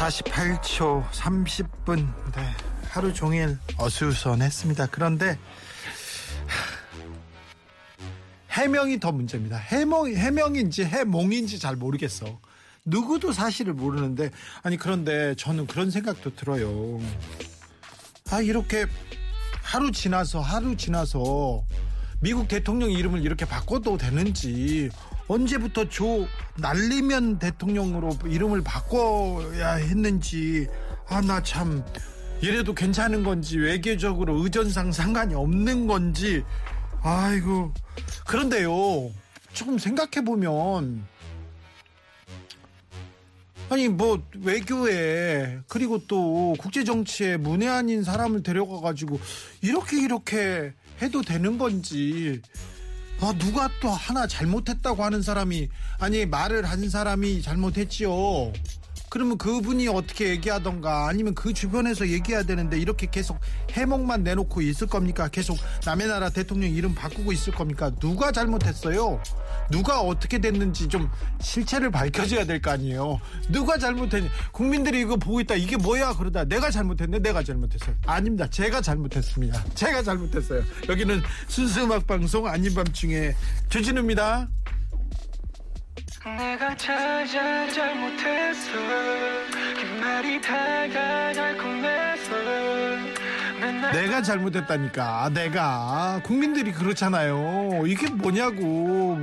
48초 30분 네, 하루 종일 어수선했습니다. 그런데 해명이 더 문제입니다. 해명, 해명인지 해몽인지 잘 모르겠어. 누구도 사실을 모르는데 아니 그런데 저는 그런 생각도 들어요. 아 이렇게 하루 지나서 하루 지나서 미국 대통령 이름을 이렇게 바꿔도 되는지 언제부터 조 날리면 대통령으로 이름을 바꿔야 했는지 아 나 참 이래도 괜찮은 건지 외교적으로 의전상 상관이 없는 건지 아이고. 그런데요 조금 생각해 보면 아니 뭐 외교에 그리고 또 국제 정치에 문외한인 사람을 데려가 가지고 이렇게 이렇게 해도 되는 건지 아 누가 또 하나 잘못했다고 하는 사람이 아니 말을 한 사람이 잘못했지요. 그러면 그분이 어떻게 얘기하던가 아니면 그 주변에서 얘기해야 되는데 이렇게 계속 해몽만 내놓고 있을 겁니까? 계속 남의 나라 대통령 이름 바꾸고 있을 겁니까? 누가 잘못했어요? 누가 어떻게 됐는지 좀 실체를 밝혀줘야 될 거 아니에요. 누가 잘못했니? 국민들이 이거 보고 있다. 이게 뭐야? 그러다 내가 잘못했네. 내가 잘못했어요. 아닙니다. 제가 잘못했습니다. 제가 잘못했어요. 여기는 순수 음악 방송 아닌 밤중에 주진우입니다. 내가 찾아 잘못했어 그 말이 다가 달콤해서 내가 잘못했다니까. 내가 국민들이 그렇잖아요. 이게 뭐냐고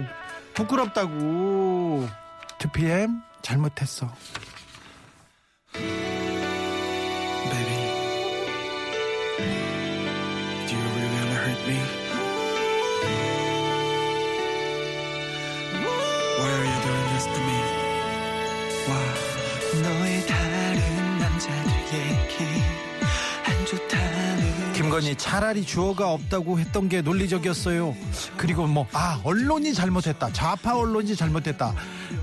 부끄럽다고. 2PM 잘못했어. 김건희 차라리 주어가 없다고 했던 게 논리적이었어요. 그리고 뭐 아 언론이 잘못했다. 좌파 언론이 잘못했다.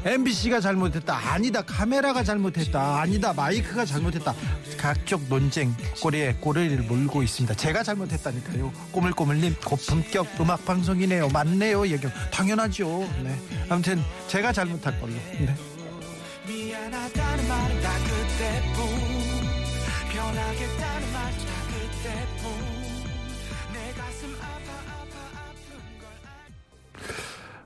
MBC가 잘못했다. 아니다. 카메라가 잘못했다. 아니다. 마이크가 잘못했다. 각종 논쟁 꼬리에 꼬리를 물고 있습니다. 제가 잘못했다니까요. 꼬물꼬물님 고품격 음악 방송이네요. 맞네요. 얘기 당연하죠. 네. 아무튼 제가 잘못한 걸로. 네. 미안하다는 말은 다 그때뿐 변하겠다는 말은 다 그때뿐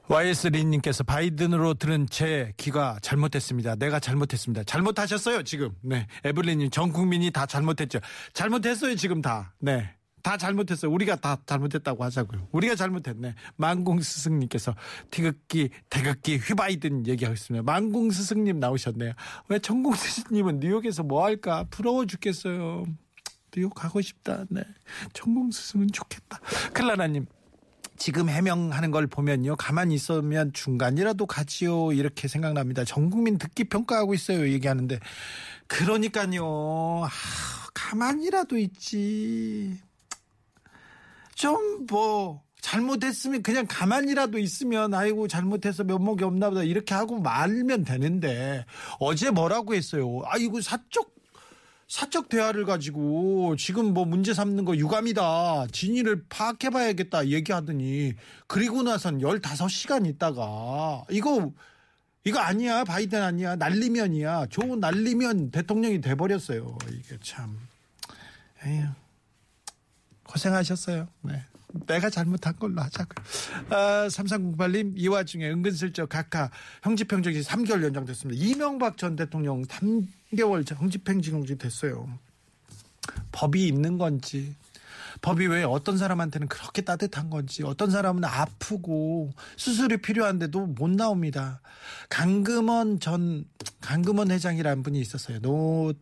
YS 린님께서 바이든으로 들은 제 귀가 잘못했습니다. 내가 잘못했습니다. 잘못하셨어요, 지금. 네. 에블린님, 전 국민이 다 잘못했죠. 잘못했어요, 지금 다. 네. 다 잘못했어요. 우리가 다 잘못했다고 하자고요. 우리가 잘못했네. 만공스승님께서 태극기, 태극기 휘바이든 얘기하고 있습니다. 만공스승님 나오셨네요. 왜 천공스승님은 뉴욕에서 뭐 할까? 부러워 죽겠어요. 뉴욕 가고 싶다. 네. 천공스승은 좋겠다. 클라나님, 지금 해명하는 걸 보면요. 가만히 있으면 중간이라도 가지요. 이렇게 생각납니다. 전 국민 듣기 평가하고 있어요. 얘기하는데. 그러니까요. 아, 가만히라도 있지. 좀 뭐, 잘못했으면 그냥 가만히라도 있으면 아이고 잘못해서 면목이 없나 보다 이렇게 하고 말면 되는데 어제 뭐라고 했어요 아이고 사적 사적 대화를 가지고 지금 뭐 문제 삼는 거 유감이다. 진위를 파악해 봐야겠다 얘기하더니 그리고 나선 15시간 있다가 이거 이거 아니야. 바이든 아니야. 날리면이야. 좋은 날리면 대통령이 돼 버렸어요. 이게 참 에휴. 고생하셨어요. 네. 내가 잘못한 걸로 하자고요. 아, 3308님, 이 와중에 은근슬쩍 각하 형집행정지 3개월 연장됐습니다. 이명박 전 대통령 3 개월 형집행정지 됐어요. 법이 있는 건지, 법이 왜 어떤 사람한테는 그렇게 따뜻한 건지, 어떤 사람은 아프고 수술이 필요한데도 못 나옵니다. 강금원 전, 강금원 회장이라는 분이 있었어요. 노,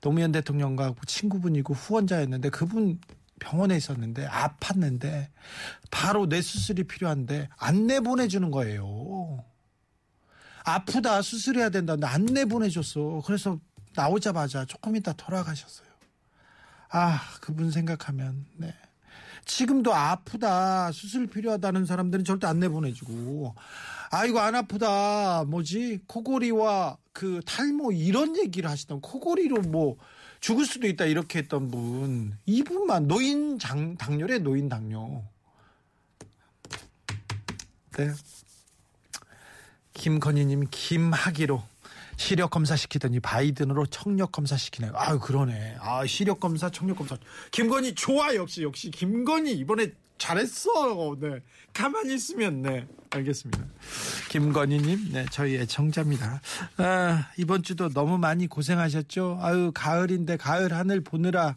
노무현 대통령과 친구분이고 후원자였는데 그분 병원에 있었는데 아팠는데 바로 뇌 수술이 필요한데 안 내보내주는 거예요. 아프다 수술해야 된다는데 안 내 보내줬어. 그래서 나오자마자 조금 있다 돌아가셨어요. 아, 그분 생각하면, 네. 지금도 아프다, 수술 필요하다는 사람들은 절대 안 내 보내주고, 아이고, 안 아프다, 뭐지, 코골이와 그 탈모 이런 얘기를 하시던 코골이로 뭐 죽을 수도 있다, 이렇게 했던 분, 이분만 노인 장, 당뇨래, 노인 당뇨. 네. 김건희님 김학의로 시력 검사 시키더니 바이든으로 청력 검사 시키네요. 아유 그러네. 아 시력 검사, 청력 검사. 김건희 좋아 역시 역시 김건희 이번에 잘했어. 네. 가만히 있으면 네. 알겠습니다. 김건희님, 네 저희 애청자입니다. 아, 이번 주도 너무 많이 고생하셨죠. 아유 가을인데 가을 하늘 보느라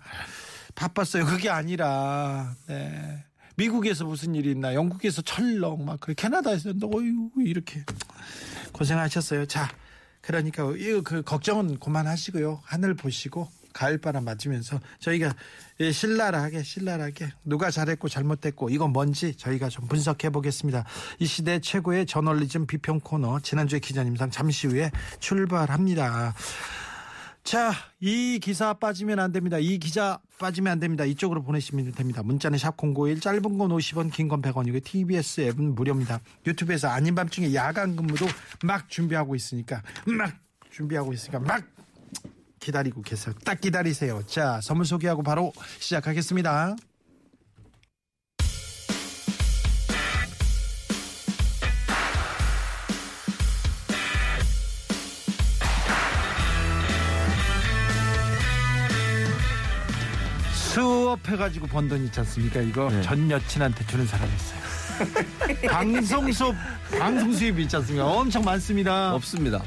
바빴어요. 그게 아니라 네. 미국에서 무슨 일이 있나, 영국에서 철렁 막 그래 캐나다에서 어유 이렇게 고생하셨어요. 자, 그러니까 이거 그 걱정은 그만하시고요. 하늘 보시고 가을바람 맞으면서 저희가 예, 신랄하게 신랄하게 누가 잘했고 잘못됐고 이건 뭔지 저희가 좀 분석해 보겠습니다. 이 시대 최고의 저널리즘 비평 코너 지난주에 기자님상 잠시 후에 출발합니다. 자, 이 기사 빠지면 안 됩니다. 이 기자 빠지면 안 됩니다. 이쪽으로 보내시면 됩니다. 문자는 샵 051, 짧은 건 50원, 긴 건 100원이고 TBS 앱은 무료입니다. 유튜브에서 아닌 밤중에 야간 근무도 막 준비하고 있으니까 막 준비하고 있으니까 막 기다리고 계세요. 딱 기다리세요. 자, 선물 소개하고 바로 시작하겠습니다. 수업 해가지고 번 돈 있지 않습니까? 이거 전 여친한테 주는 사람이 있어요. 방송 수업, 방송 수입이 있지 않습니까? 엄청 많습니다. 없습니다.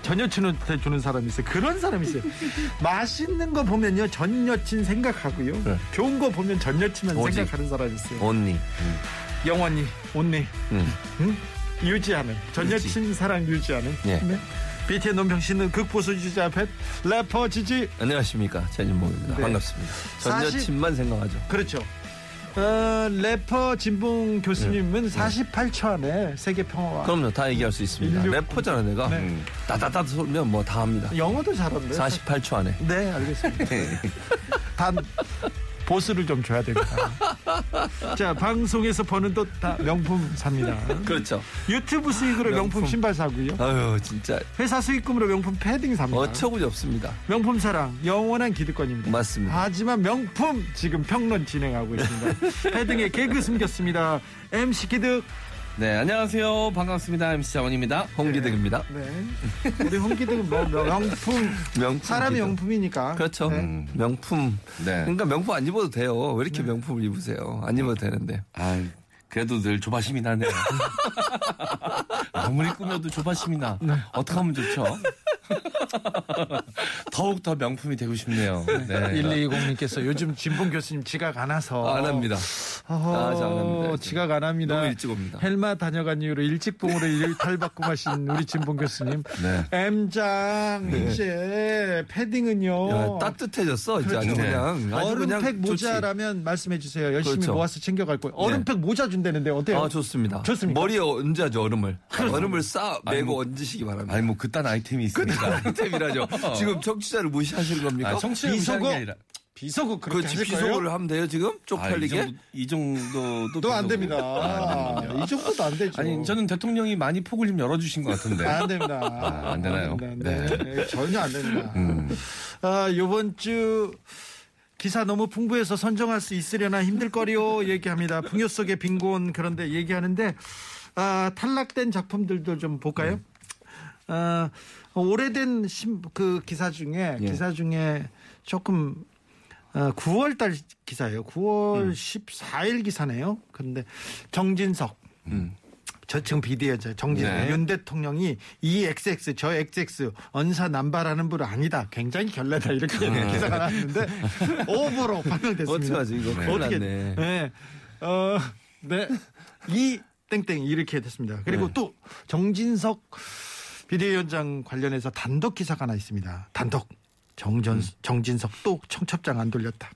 전 여친한테 주는 사람이 있어요. 그런 사람이 있어요. 맛있는 거 보면요, 전 여친 생각하고요. 네. 좋은 거 보면 전 여친만 오직. 생각하는 사람이 있어요. 언니. 영원히, 온리, 음. 응? 유지하는, 전 유지. 여친 사랑 유지하는. 예. 네. BTN 논평 씨는 극보수 주자 앞에 래퍼 지지. 안녕하십니까. 최진봉입니다. 네. 반갑습니다. 전 여친만 생각하죠. 그렇죠. 어, 래퍼 진봉 교수님은 48초 안에 세계 평화와 그럼요. 다 얘기할 수 있습니다. 인류- 래퍼잖아, 내가. 네. 음. 따다다 소리면 뭐 다 합니다. 영어도 잘하는데. 48초 안에. 네, 알겠습니다. 단 보스를 좀 줘야 됩니다. 자, 방송에서 버는 돈 다 명품 삽니다. 그렇죠. 유튜브 수익으로 명품, 명품. 신발 사고요. 아유, 진짜. 회사 수익금으로 명품 패딩 삽니다. 어처구니 없습니다. 명품 사랑 영원한 기득권입니다. 맞습니다. 하지만 명품 지금 평론 진행하고 있습니다. 패딩에 개그 숨겼습니다. MC 기득. 네, 안녕하세요. 반갑습니다. MC 자원입니다. 홍기득입니다. 네. 우리 홍 기득은 뭐 명품 명품. 사람이. 명품이니까. 그렇죠. 네. 명품. 네. 그러니까 명품 안 입어도 돼요. 왜 이렇게 명품을 입으세요? 안 입어도 되는데. 아, 그래도 늘 조바심이 나네요. 아무리 꾸며도 조바심이 나. 어떻게 하면 좋죠? 더욱 더 명품이 되고 싶네요. 네. 1220님께서 요즘 진봉 교수님 지각 안 와서 안 합니다. 아, 잘안 합니다. 지각 안 합니다. 너무 일찍 옵니다. 헬마 다녀간 이후로 일찍 봉으로 일 탈바꿈 하신 우리 진봉 교수님. 네. M장 이제 패딩은요. 야, 따뜻해졌어. 그렇죠. 아주 그냥 얼음팩 좋지. 모자라면 말씀해 주세요. 열심히 그렇죠. 모아서 챙겨갈 거예요. 얼음팩 모자 준다는데 어때요? 아, 좋습니다. 좋습니까? 머리에 얹어야죠, 얼음을. 얼음을 싸, 아니, 매고 뭐- 얹으시기 바랍니다. 아니, 뭐, 그딴 아이템이 있습니다. 아이템이라죠. 지금 청취자를 무시하시는 겁니까? 아, 청취자 비속어? 아니라. 비속어 그렇게 그렇지, 하실 거예요? 비속어를 하면 돼요, 지금? 아, 이, 쪽팔리게? 정도, 이 정도 도. 또안 비속어. 됩니다. 아, 이 정도도 안 되죠. 아니, 저는 대통령이 많이 폭을 좀 열어주신 것 같은데. 안 됩니다. 아, 안 되나요? 됩니다. 네. 네, 전혀 안 됩니다. 음. 아, 요번 주 기사 너무 풍부해서 선정할 수 있으려나 힘들 거리요 얘기합니다. 풍요 속의 빈곤 그런데 얘기하는데 아, 탈락된 작품들도 좀 볼까요? 아, 오래된 신, 그 기사 중에 예. 기사 중에 조금 어, 9월 달 기사예요. 9월 음. 14일 기사네요. 그런데 정진석 음. 저 지금 비대위원장 정진석 네. 윤 대통령이 이 XX 저 XX 언사 남발하는 분 아니다. 굉장히 결례다 이렇게 기사가 나왔는데 오보로 판명됐습니다. 어떡하지, 이거. 어떻게. 네. 어, 네. 이 땡땡 이렇게 됐습니다. 그리고 네. 또 정진석 비대위원장 관련해서 단독 기사가 하나 있습니다. 단독 정전 음. 정진석 또 청첩장 안 돌렸다.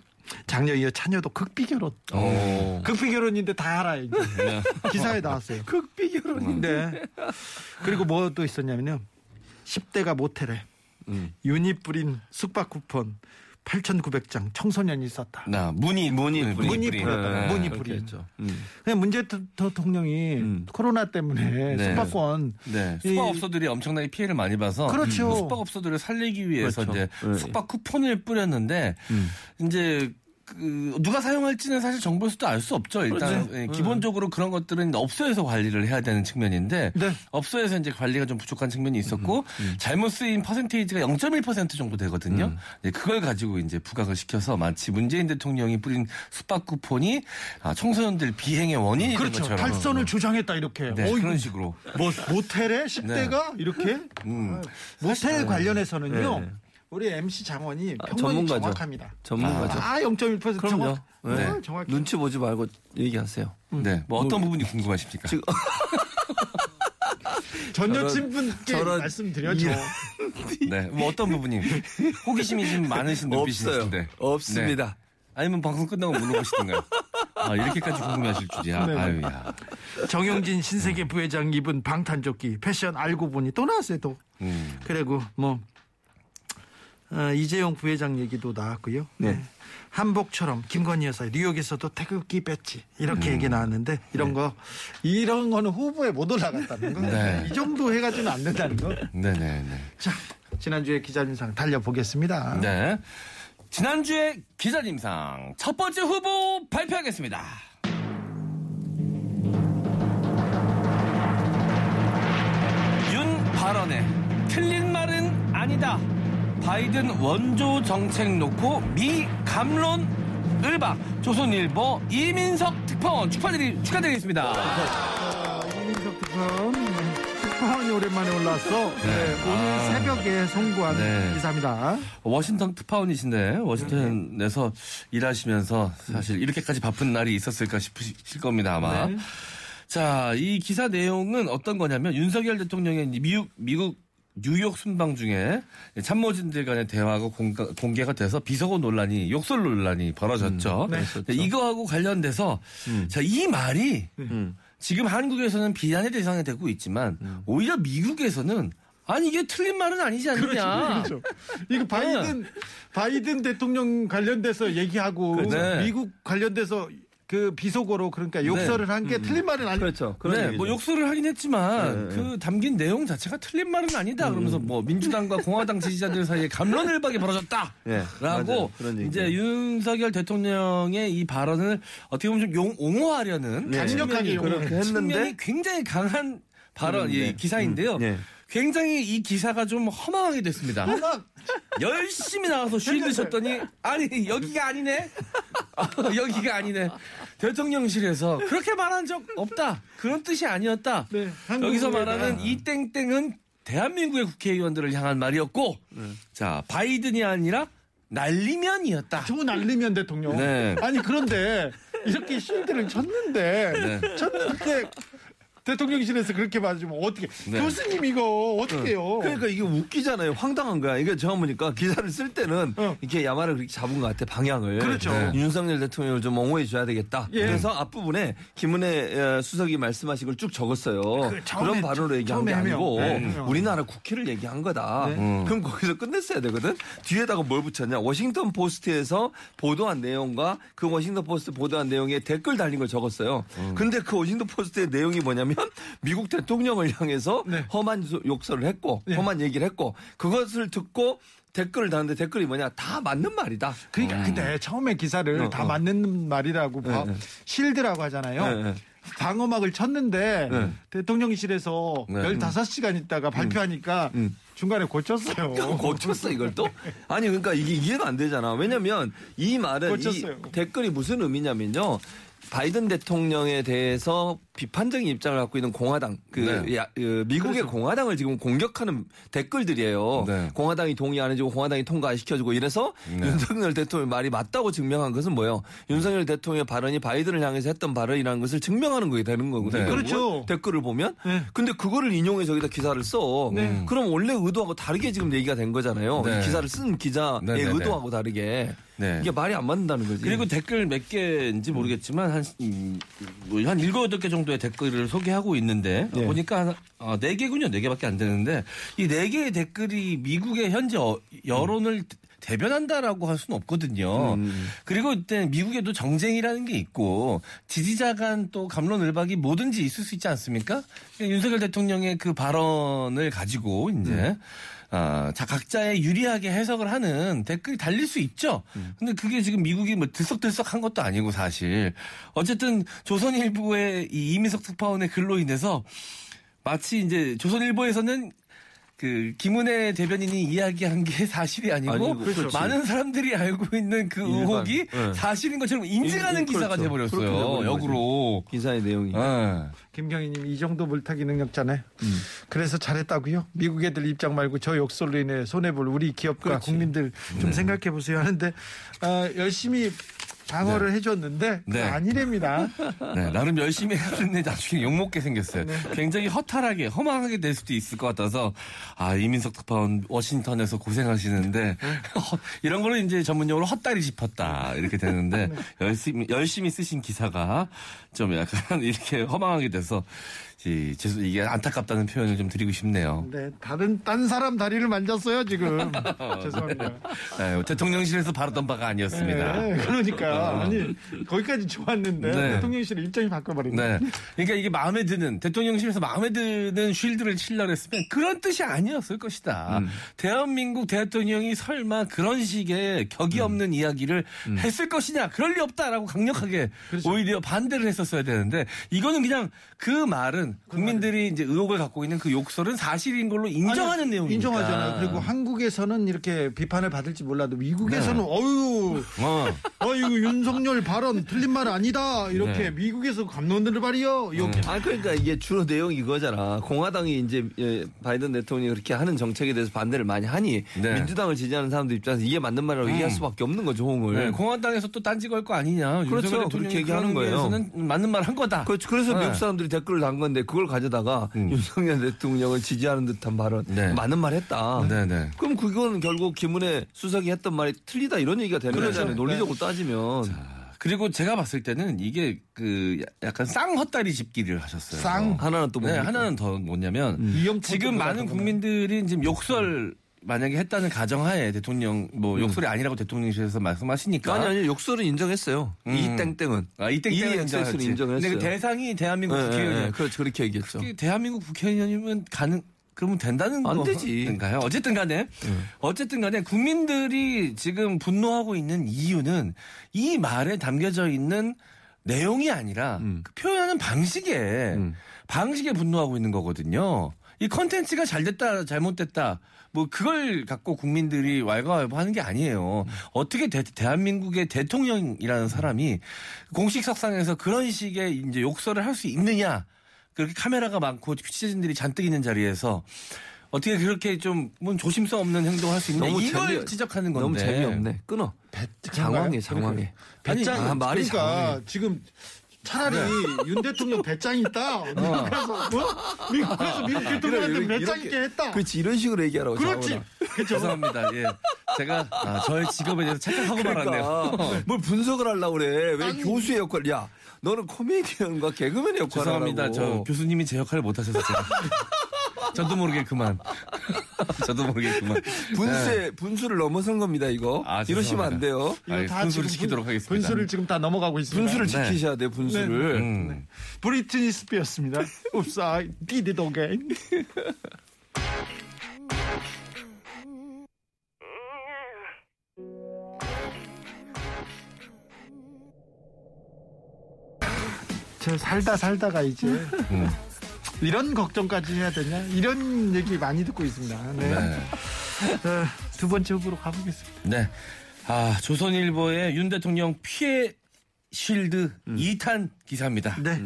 장녀 이어 차녀도 극비 결혼. 어. 극비 결혼인데 다 알아요. 이제. 기사에 나왔어요. 극비 결혼인데. 네. 그리고 뭐 또 있었냐면요. 10대가 모텔에 윤이 뿌린 숙박 쿠폰 8,900장 청소년이 썼다. 나 문이 문이 문이 뿌렸다. 네. 문이. 음. 그냥 문재인 대- 대통령이 음. 코로나 때문에 네. 숙박권 네, 이- 숙박업소들이 엄청나게 피해를 많이 봐서 그렇죠. 그 숙박업소들을 살리기 위해서 그렇죠. 이제 네. 숙박 쿠폰을 뿌렸는데 음. 이제 그 누가 사용할지는 사실 정부에서도 알 수 없죠. 일단 그렇죠. 예, 기본적으로 그런 것들은 업소에서 관리를 해야 되는 측면인데 네. 업소에서 이제 관리가 좀 부족한 측면이 있었고 잘못 쓰인 퍼센테이지가 0.1% 정도 되거든요. 네, 그걸 가지고 이제 부각을 시켜서 마치 문재인 대통령이 뿌린 숙박 쿠폰이 아, 청소년들 비행의 원인이 된 그렇죠. 것처럼 탈선을 주장했다 이렇게. 네, 어이구, 그런 식으로 뭐 모텔에 10대가 이렇게 음. 모텔 관련해서는요. 네. 우리 MC 장원이 아, 평론이 전문가죠. 정확합니다. 전문가죠. 아, 0.1% 그럼요. 정확. 네. 네. 정확히. 눈치 보지 말고 얘기하세요. 네, 뭐 어떤 부분이 궁금하십니까? 지금 전 저런- 여친분께 저런 말씀드렸죠. 네, 뭐 어떤 부분이 호기심이 좀 많으신 없어요. 눈빛이신데 없습니다. 아니면 방송 끝나고 물어보시던가요? 아 이렇게까지 궁금해하실 줄이야. 네. 아유야. 정용진 신세계 부회장 입은 방탄조끼 패션 알고 보니 또 나왔어요 또. 음. 그리고 뭐 어, 이재용 부회장 얘기도 나왔고요. 네. 한복처럼 김건희 여사 뉴욕에서도 태극기 배지 음. 이렇게 얘기 나왔는데 이런 거 이런 거는 후보에 못 올라갔다는 거. 네. 이 정도 해가지고는 안 된다는 거. 네네네. 자 지난주에 기자님상 달려보겠습니다. 네. 지난주에 기자님상 첫 번째 후보 발표하겠습니다. 윤 발언에 틀린 말은 아니다. 바이든 원조 정책 놓고 미 감론 을박 조선일보 이민석 특파원 축하드리, 축하드리겠습니다. 자, 이민석 특파원 네. 특파원이 오랜만에 올라왔어. 네, 오늘 아. 새벽에 송구한 네. 기사입니다. 워싱턴 특파원이신데 워싱턴에서 일하시면서 사실 이렇게까지 바쁜 날이 있었을까 싶으실 겁니다 아마. 네. 자, 이 기사 내용은 어떤 거냐면 윤석열 대통령의 이 미국 미국 뉴욕 순방 중에 참모진들 간의 대화가 공가, 공개 가 돼서 비서고 논란이 욕설 논란이 벌어졌죠. 네. 근데 이거하고 관련돼서 자, 이 말이 음. 지금 한국에서는 비난의 대상이 되고 있지만 오히려 미국에서는 아니 이게 틀린 말은 아니지 않느냐. 그렇죠. 이거 바이든 바이든 대통령 관련돼서 얘기하고 네. 미국 관련돼서 그 비속어로 그러니까 욕설을 한게 틀린 말은 아니. 그렇죠. 그런 네, 얘기죠. 뭐 욕설을 하긴 했지만 네, 그 담긴 내용 자체가 틀린 말은 아니다. 그러면서 뭐 민주당과 공화당 지지자들 사이에 감론을박이 벌어졌다라고 네, 맞아요. 그런 얘기. 이제 윤석열 대통령의 이 발언을 어떻게 보면 좀 용, 옹호하려는 네. 강력하게 측면이- 그렇게 했는데 굉장히 강한 발언, 음, 예, 네. 기사인데요. 음, 네. 굉장히 이 기사가 좀 허망하게 됐습니다. 열심히 나와서 쉴드 쳤더니 아니 여기가 아니네. 아, 여기가 아니네. 대통령실에서 그렇게 말한 적 없다. 그런 뜻이 아니었다. 네, 여기서. 말하는 이 땡땡은 대한민국의 국회의원들을 향한 말이었고, 자 바이든이 아니라 날리면이었다. 좋은 알리면 대통령. 네. 아니 그런데 이렇게 실드를 쳤는데 네. 쳤는데 대통령실에서 그렇게 맞으면 어떻게 네. 교수님 이거 어떻게 해요? 그러니까 이게 웃기잖아요. 황당한 거야. 이게 제가 보니까 기사를 쓸 때는 어. 이렇게 야마를 그렇게 잡은 것 같아. 방향을. 그렇죠. 네. 윤석열 대통령을 좀 옹호해 줘야 되겠다. 예. 그래서 앞부분에 김은혜 어, 수석이 말씀하신 걸 쭉 적었어요. 그 런 발언으로 얘기한 게 아니고 해명. 네. 우리나라 국회를 얘기한 거다. 음. 그럼 거기서 끝냈어야 되거든. 뒤에다가 뭘 붙였냐? 워싱턴 포스트에서 보도한 내용과 그 워싱턴 포스트 보도한 내용에 댓글 달린 걸 적었어요. 음. 근데 그 워싱턴 포스트의 내용이 뭐냐면 미국 대통령을 향해서 네. 험한 소- 욕설을 했고 네. 험한 얘기를 했고 그것을 듣고 댓글을 다는데 댓글이 뭐냐 다 맞는 말이다. 그러니까 근데 처음에 기사를 어, 다 어. 맞는 말이라고 봐- 네, 네. shield라고 하잖아요. 네, 네. 방어막을 쳤는데 네. 대통령실에서 네. 15시간 있다가 발표하니까 음. 중간에 고쳤어요. 고쳤어 이걸 또? 아니 그러니까 이게 이해가 안 되잖아. 왜냐면 이 말은. 이 댓글이 무슨 의미냐면요. 바이든 대통령에 대해서 비판적인 입장을 갖고 있는 공화당, 그, 네. 야- 그 미국의 그렇죠. 공화당을 지금 공격하는 댓글들이에요. 네. 공화당이 동의 안 해주고 공화당이 통과 안 시켜주고 이래서 네. 윤석열 대통령 말이 맞다고 증명한 것은 뭐예요? 윤석열 대통령의 발언이 바이든을 향해서 했던 발언이라는 것을 증명하는 거게 되는 거거든요. 네. 그렇죠. 댓글을 보면. 네. 근데 그거를 인용해서 여기다 기사를 써. 네. 그럼 원래 의도하고 다르게 지금 얘기가 된 거잖아요. 네. 이 기사를 쓴 기자의. 의도하고 다르게. 네. 이게 말이 안 맞는다는 거지. 그리고 댓글 몇 개인지 모르겠지만 한, 음, 뭐한 일곱 여덟 개 정도의 댓글을 소개하고 있는데 예. 보니까 어, 네 개군요. 네 개밖에 안 되는데 이네 개의 댓글이 미국의 현재 어- 여론을 대변한다라고 할 수는 없거든요. 음. 그리고 이때 미국에도 정쟁이라는 게 있고 지지자 간 또 감론을박이 뭐든지 있을 수 있지 않습니까? 그러니까 윤석열 대통령의 그 발언을 가지고 이제 음. 아, 자 각자의 유리하게 해석을 하는 댓글이 달릴 수 있죠. 음. 근데 그게 지금 미국이 뭐 들썩들썩한 것도 아니고 사실 어쨌든 조선일보의 이 이민석 특파원의 글로 인해서 마치 이제 조선일보에서는 그 김은혜 대변인이 이야기한 게 사실이 아니고 아니고, 그렇죠. 많은 사람들이 알고 있는 그 일반, 의혹이 네. 사실인 것처럼 인증하는 인- 기사가 그렇죠. 돼버렸어요. 역으로. 기사의 내용이. 예. 김경희님 이 정도 물타기 능력자네. 그래서 잘했다고요? 미국 애들 입장 말고 저 욕설로 인해 손해 볼 우리 기업과 국민들 좀 생각해 보세요 하는데 어, 열심히 방어를 해줬는데 네. 아니랍니다. 네, 나름 열심히 했는데 나중에 욕먹게 생겼어요. 굉장히 허탈하게, 허망하게 될 수도 있을 것 같아서, 아, 이민석 특파원 워싱턴에서 고생하시는데, 허- 이런 거는 이제 전문용어로 헛다리 짚었다. 이렇게 되는데, 열심히, 열심히 쓰신 기사가 좀 약간 이렇게 허망하게 돼서, 이, 죄송- 이게 안타깝다는 표현을 좀 드리고 싶네요. 네, 다른 딴 사람 다리를 만졌어요 지금. 죄송합니다. 네, 대통령실에서 바랐던 바가 아니었습니다. 네, 그러니까 아니 거기까지 좋았는데 네. 대통령실 입장이 바꿔버린 네. 거예요. 그러니까 이게 마음에 드는 대통령실에서 마음에 드는 쉴드를 칠라 했으면 그런 뜻이 아니었을 것이다. 대한민국 대통령이 설마 그런 식의 격이 없는 이야기를 했을 것이냐? 그럴 리 없다라고 강력하게 오히려 반대를 했었어야 되는데 이거는 그냥 그 말은 국민들이 이제 의혹을 갖고 있는 그 욕설은 사실인 걸로 인정하는 아니, 내용이니까. 인정하잖아요. 그리고 한국에서는 이렇게 비판을 받을지 몰라도 미국에서는 어유 어. 어 이거 윤석열 발언 틀린 말 아니다 이렇게 네. 미국에서 감론들을 발이요 이렇게 아 그러니까 이게 주로 내용이 이거잖아. 공화당이 이제 예, 바이든 대통령이 그렇게 하는 정책에 대해서 반대를 많이 하니 네. 민주당을 지지하는 사람들 입장에서 이게 맞는 말이라고 얘기할 수밖에 없는 거죠, 홍을. 네, 공화당에서 또 딴지 걸 거 아니냐. 그렇죠. 윤석열 그렇게 대통령이 얘기하는 거예요. 맞는 말 한 거다. 그렇죠. 그래서 네. 미국 사람들이 댓글을 단 건데 그걸 가져다가 음. 윤석열 대통령을 지지하는 듯한 발언 네. 맞는 말 했다. 네네. 그럼 그건 결국 김은혜 수석이 했던 말이 틀리다 이런 얘기가 되는 그렇죠. 거잖아요. 논리적으로 따지면. 그리고 제가 봤을 때는 이게 그 약간 쌍 헛다리 짚기를 하셨어요. 쌍? 하나는 또 네? 하나는 더 뭐냐면 이형 지금 많은 국민들이 지금 욕설 만약에 했다는 가정하에 대통령 뭐 욕설이 아니라고 대통령실에서 말씀하시니까 아니 아니 욕설은 인정했어요. 음. 이 땡땡은. 아, 이 땡땡은 이 인정했지. 엑세스는 인정했어요. 근데 그 대상이 대한민국 예, 예, 국회의원. 예. 그렇죠. 그렇게 얘기했죠. 대한민국 국회의원이면 가능 그러면 된다는 안거 되지. 인가요? 어쨌든 간에 어쨌든 간에 국민들이 지금 분노하고 있는 이유는 이 말에 담겨져 있는 내용이 아니라 음. 그 표현하는 방식에 음. 방식에 분노하고 있는 거거든요. 이 컨텐츠가 잘 됐다 잘못됐다 뭐 그걸 갖고 국민들이 왈가왈부하는 게 아니에요. 어떻게 대, 대한민국의 대통령이라는 사람이 공식 석상에서 그런 식의 이제 욕설을 할 수 있느냐? 그렇게 카메라가 많고 취재진들이 잔뜩 있는 자리에서 어떻게 그렇게 좀뭐 조심성 없는 행동을 할수 있냐? 너무 이걸 재미- 지적하는 건데. 너무 재미없네. 끊어. 장황해, 장황해. 배짱 아니, 아, 말이 그러니까 장황해. 지금 차라리 윤 대통령 배짱 있다 미국에서 뭐? 미국에서 미국 대통령한테 이렇게- 배짱 있게 했다. 그렇지 이런 식으로 얘기하라고. 그렇지. 죄송합니다. 예. 제가 아, 저의 직업에 대해서 착각하고 말았네요. 그러니까 뭘 분석을 하려고 그래. 왜 교수의 역할? 야, 너는 코미디언과 개그맨의 역할을 죄송합니다. 하라고. 저 교수님이 제 역할을 못 하셔서 제가. 저도 모르게 그만. 저도 모르게 그만. 분수의 분수를 넘어선 겁니다. 이거. 아, 이러시면 안 돼요. 아, 이거 다 분수를 지키도록 분- 하겠습니다. 분수를 지금 다 넘어가고 있습니다. 분수를 네. 지키셔야 돼. 분수를. 음. 브리트니 스피어스입니다. Oops, I did it again. 저 살다 살다가 이제 음. 이런 걱정까지 해야 되냐? 이런 얘기 많이 듣고 있습니다. 네. 네. 어, 두 번째 후보로 가보겠습니다. 네. 아, 조선일보의 윤 대통령 피해 쉴드 2탄 기사입니다. 네.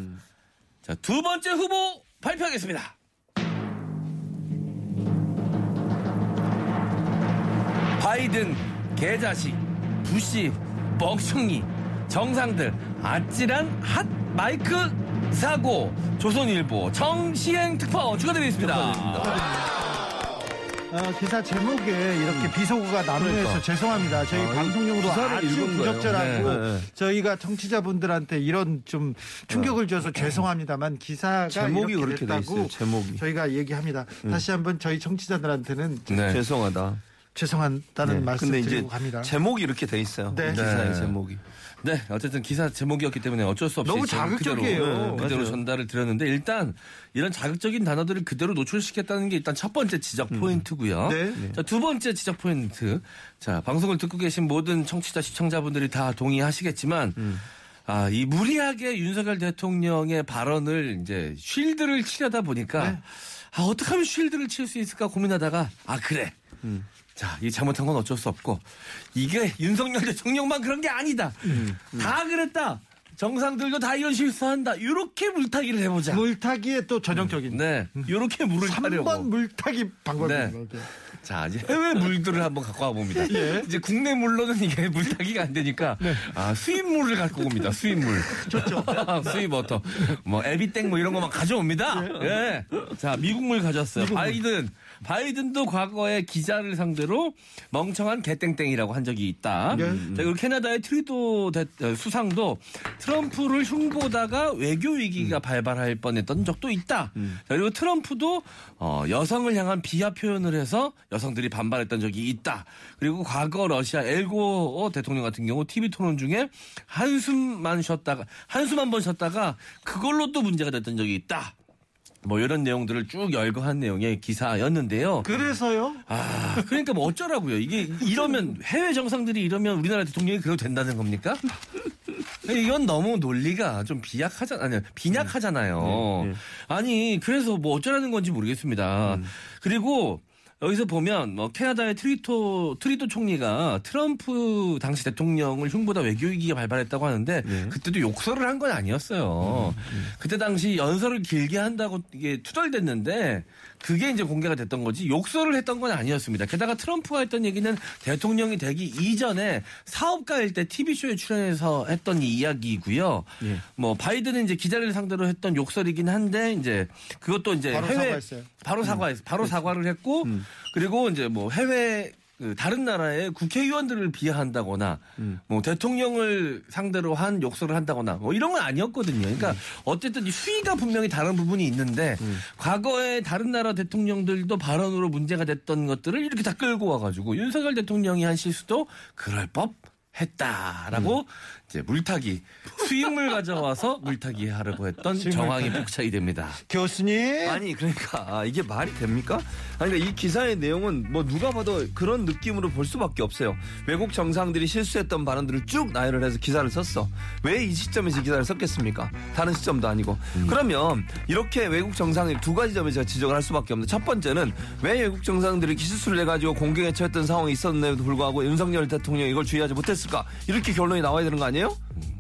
자, 두 번째 후보 발표하겠습니다. 바이든, 개자식, 부시, 멍청이, 정상들, 아찔한 핫 마이크 사고, 조선일보, 정시행 특파원 축하드리겠습니다. 어, 기사 제목에 이렇게 비속어가 난무해서 그러니까. 죄송합니다. 저희 아, 방송용으로 아주. 부적절하고 네, 네, 네. 저희가 청취자분들한테 이런 좀 충격을 줘서 죄송합니다만 기사가 제목이 이렇게 그렇게 돼 됐다고 있어요. 제목이. 저희가 얘기합니다. 다시 한번 저희 청취자들한테는 네. 죄송하다. 죄송하다는 네. 말씀 드리고 갑니다. 제목이 이렇게 돼 있어요. 네. 기사의 네. 제목이. 네, 어쨌든 기사 제목이었기 때문에 어쩔 수 없이 너무 자극적이에요. 그대로, 네, 그대로. 전달을 드렸는데 일단 이런 자극적인 단어들을 그대로 노출시켰다는 게 일단 첫 번째 지적 포인트고요. 네. 자, 두 번째 지적 포인트. 자, 방송을 듣고 계신 모든 청취자 시청자분들이 다 동의하시겠지만 아, 이 무리하게 윤석열 대통령의 발언을 이제 쉴드를 치려다 보니까 네. 아, 어떻게 하면 shield를 칠 수 있을까 고민하다가 아, 그래. 자, 이 잘못한 건 어쩔 수 없고 이게 윤석열 대통령만 그런 게 아니다. 다 그랬다. 정상들도 다 이런 실수한다. 이렇게 물타기를 해보자. 물타기에 또 전형적인 네, 이렇게 물을 타려고. 3번 물타기 방법입니다. 네. 자, 이제 해외 물들을 한번 갖고 와 봅니다. 이제 국내 물로는 이게 물타기가 안 되니까 아, 수입물을 갖고 옵니다. 수입물. 좋죠. 수입 water. 뭐 에비땡 뭐 이런 거만 가져옵니다. 예. 자, 미국 물 가져왔어요. 바이든. 바이든도 과거에 기자를 상대로 멍청한 개땡땡이라고 한 적이 있다. 네. 자, 그리고 캐나다의 트리도 대- 어, 수상도 트럼프를 흉보다가 외교 위기가 발발할 뻔했던 적도 있다. 자, 그리고 트럼프도 어, 여성을 향한 비하 표현을 해서 여성들이 반발했던 적이 있다. 그리고 과거 러시아 엘고 대통령 같은 경우 TV 토론 중에 한숨만 쉬었다가 한숨 한 번 쉬었다가 그걸로 또 문제가 됐던 적이 있다. 뭐 이런 내용들을 쭉 열거한 내용의 기사였는데요. 그래서요? 아, 그러니까 뭐 어쩌라고요. 이게 이러면 해외 정상들이 이러면 우리나라 대통령이 그래도 된다는 겁니까? 이건 너무 논리가 좀 비약하잖아, 아니, 빈약하잖아요. 아니, 그래서 뭐 어쩌라는 건지 모르겠습니다. 그리고 여기서 보면 뭐 캐나다의 트리토 트뤼도 총리가 트럼프 당시 대통령을 흉보다 외교 위기가 발발했다고 하는데 그때도 욕설을 한 건 아니었어요. 그때 당시 연설을 길게 한다고 이게 투덜댔는데 그게 이제 공개가 됐던 거지 욕설을 했던 건 아니었습니다. 게다가 트럼프가 했던 얘기는 대통령이 되기 이전에 사업가일 때 TV쇼에 출연해서 했던 이 이야기고요. 뭐 바이든은 이제 기자를 상대로 했던 욕설이긴 한데 이제 그것도 이제 해외 사과했어요. 바로 사과했어. 바로 사과를 했고 그리고 이제 뭐 해외 그 다른 나라의 국회의원들을 비하한다거나 뭐 대통령을 상대로 한 욕설을 한다거나 뭐 이런 건 아니었거든요. 그러니까 어쨌든 이 수위가 분명히 다른 부분이 있는데 과거에 다른 나라 대통령들도 발언으로 문제가 됐던 것들을 이렇게 다 끌고 와가지고 윤석열 대통령이 한 실수도 그럴 법 했다라고 이제 물타기 수익물 가져와서 물타기 하려고 했던 정황이 폭차이 됩니다. 교수님. 아니 그러니까 아, 이게 말이 됩니까? 아니 그러니까 이 기사의 내용은 뭐 누가 봐도 그런 느낌으로 볼 수밖에 없어요. 외국 정상들이 실수했던 발언들을 쭉 나열을 해서 기사를 썼어. 왜 이 시점에서 이 기사를 썼겠습니까? 다른 시점도 아니고. 그러면 이렇게 외국 정상들이 두 가지 점에서 제가 지적을 할 수밖에 없는데 첫 번째는 왜 외국 정상들이 실수를 해가지고 공경에 처했던 상황이 있었는데도 불구하고 윤석열 대통령이 이걸 주의하지 못했을까? 이렇게 결론이 나와야 되는 거 아니에요?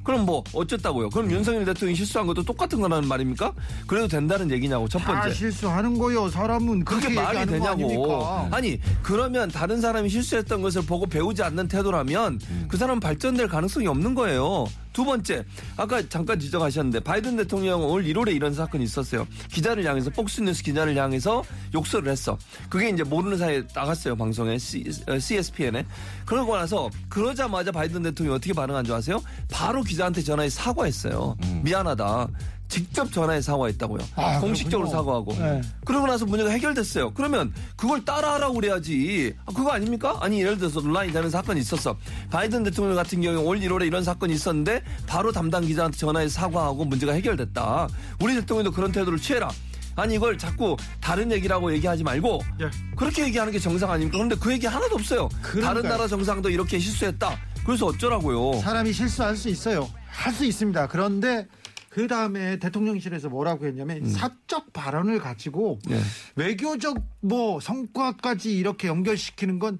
그럼 뭐 어쨌다고요? 그럼 윤석열 대통령이 실수한 것도 똑같은 거라는 말입니까? 그래도 된다는 얘기냐고 첫다 번째. 실수하는 거요. 사람은 그렇게 그게 말이 되냐고. 아니 그러면 다른 사람이 실수했던 것을 보고 배우지 않는 태도라면 그 사람 발전될 가능성이 없는 거예요. 두 번째 아까 잠깐 지적하셨는데 바이든 대통령 올 1월에 이런 사건이 있었어요. 기자를 향해서 폭스뉴스 기자를 향해서 욕설을 했어. 그게 이제 모르는 사이에 나갔어요 방송에 C, s p n 에 그러고 나서 그러자마자 바이든 대통령이 어떻게 반응한 줄 아세요? 바로 기자한테 전화해 사과했어요. 미안하다. 직접 전화해 사과했다고요. 아, 공식적으로 그렇군요. 사과하고. 네. 그러고 나서 문제가 해결됐어요. 그러면 그걸 따라하라고 그래야지. 아, 그거 아닙니까? 아니 예를 들어서 논란이 되는 사건이 있었어. 바이든 대통령 같은 경우에 올 1월에 이런 사건이 있었는데 바로 담당 기자한테 전화해서 사과하고 문제가 해결됐다. 우리 대통령도 그런 태도를 취해라. 아니 이걸 자꾸 다른 얘기라고 얘기하지 말고 예. 그렇게 얘기하는 게 정상 아닙니까? 그런데 그 얘기 하나도 없어요. 다른 그러니까요. 나라 정상도 이렇게 실수했다. 그래서 어쩌라고요? 사람이 실수할 수 있어요. 할 수 있습니다. 그런데 그 다음에 대통령실에서 뭐라고 했냐면 사적 발언을 가지고 네. 외교적 뭐 성과까지 이렇게 연결시키는 건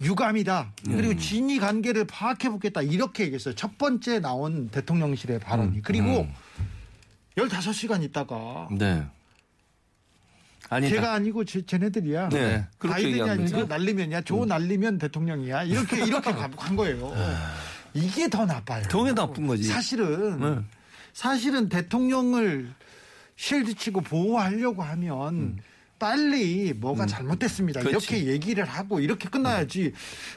유감이다. 그리고 진위 관계를 파악해 보겠다. 이렇게 얘기했어요. 첫 번째 나온 대통령실의 발언이. 그리고 15시간 있다가 네. 아니, 걔가 아니고 쟤, 쟤네들이야. 네, 그렇게 바이든이. 아니고 날리면이야. 조 날리면 대통령이야. 이렇게 이렇게 가- 간 거예요. 이게 더 나빠요. 더 나쁜 거지. 사실은 네. 사실은 대통령을 쉴드 치고 보호하려고 하면 음. 빨리 뭐가 잘못됐습니다. 음. 그렇지. 이렇게 얘기를 하고 이렇게 끝나야지.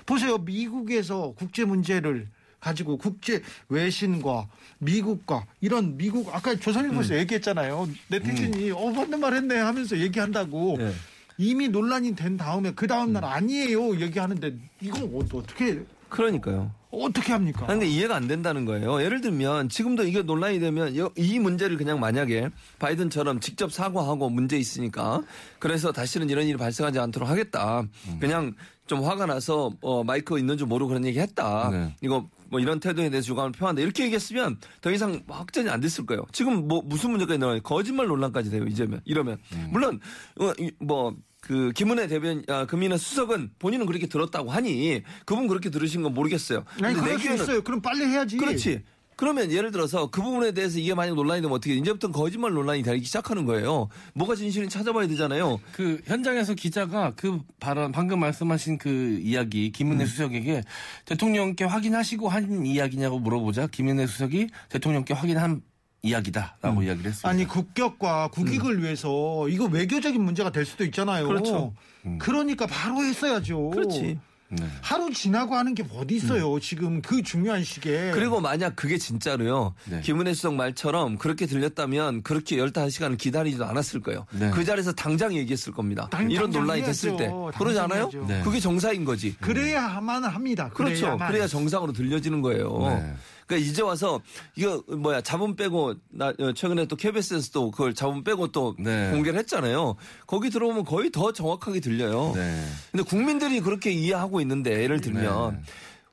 보세요. 미국에서 국제 문제를 가지고 국제 외신과 미국과 이런 미국 아까 조선일보에서 음. 얘기했잖아요. 내태진이 어 맞는 말 했네 하면서 얘기한다고 예. 이미 논란이 된 다음에 그 다음 음. 날 아니에요 얘기하는데 이건 어- 어떻게 그러니까요. 어떻게 합니까? 근데 이해가 안 된다는 거예요. 예를 들면 지금도 이게 논란이 되면 여- 이 문제를 그냥 만약에 바이든처럼 직접 사과하고 문제 있으니까 그래서 다시는 이런 일이 발생하지 않도록 하겠다. 그냥 좀 화가 나서 어, 마이크 있는 줄 모르고 그런 얘기 했다. 네. 이거 뭐 이런 태도에 대해서 유감을 표한다. 이렇게 얘기했으면 더 이상 확전이 안 됐을 거예요. 지금 뭐 무슨 문제가 있나요? 거짓말 논란까지 돼요. 이제면 이러면 물론 어, 이- 뭐. 그 김은혜 대변 아, 금인의 수석은 본인은 그렇게 들었다고 하니 그분 그렇게 들으신 건 모르겠어요. 아니 그럴 수 있어요. 그럼 빨리 해야지. 그렇지. 그러면 예를 들어서 그 부분에 대해서 이게 만약 논란이 되면 어떻게 이제부터는 거짓말 논란이 되기 시작하는 거예요. 뭐가 진실인지 찾아봐야 되잖아요. 그 현장에서 기자가 그 발언 방금 말씀하신 그 이야기 김은혜 음. 수석에게 대통령께 확인하시고 한 이야기냐고 물어보자 김은혜 수석이 대통령께 확인한 이야기다라고 이야기를 했습니다. 아니 국격과 국익을 위해서 이거 외교적인 문제가 될 수도 있잖아요. 음. 그렇죠. 그러니까 바로 했어야죠. 그렇지. 네. 하루 지나고 하는 게 어디 있어요. 지금 그 중요한 시기에. 그리고 만약 그게 진짜로요. 네. 김은혜 수석 말처럼 그렇게 들렸다면 그렇게 15시간을 기다리지도 않았을 거예요. 네. 그 자리에서 당장 얘기했을 겁니다. 당- 이런 논란이 됐을 해야죠. 때. 당장 그러지 않아요? 네. 그게 정상인 거지. 그래야만 합니다. 그렇죠. 그래야만. 그래야 정상으로 들려지는 거예요. 네. 그러니까 이제 와서 이거 뭐야 자본 빼고 나 어, 최근에 또 KBS에서 또 그걸 자본 빼고 또 네. 공개를 했잖아요. 거기 들어오면 거의 더 정확하게 들려요. 네. 근데 국민들이 그렇게 이해하고 있는데 예를 들면 네.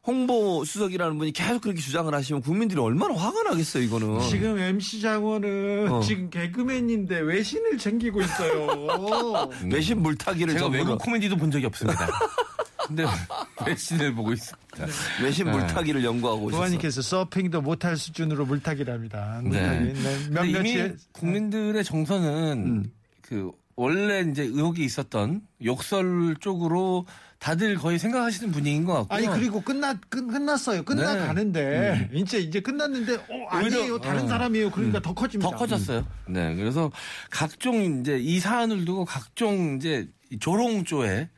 홍보 수석이라는 분이 계속 그렇게 주장을 하시면 국민들이 얼마나 화가 나겠어요, 이거는. 지금 MC 장원은 어. 지금 개그맨인데 외신을 챙기고 있어요. 외신 물타기를 제가 외국 코미디도 본 적이 없습니다. 근데 외신을 보고 있습니다. 외신 네. 물타기를 연구하고 오셨어요. 부관님께서 서핑도 못할 수준으로 물타기랍니다. 네. 물타기. 네. 근데 이미 국민들의 정서는 음. 그 원래 이제 의혹이 있었던 욕설 쪽으로 다들 거의 생각하시는 분위기인 것 같고요. 아니 그리고 끝나 끝, 끝났어요. 끝나가는데 이제 이제 끝났는데 어 아니에요. 다른 어. 사람이에요. 그러니까 더 커집니다. 더 커졌어요. 네, 그래서 각종 이제 이 사안을 두고 각종 이제 조롱조의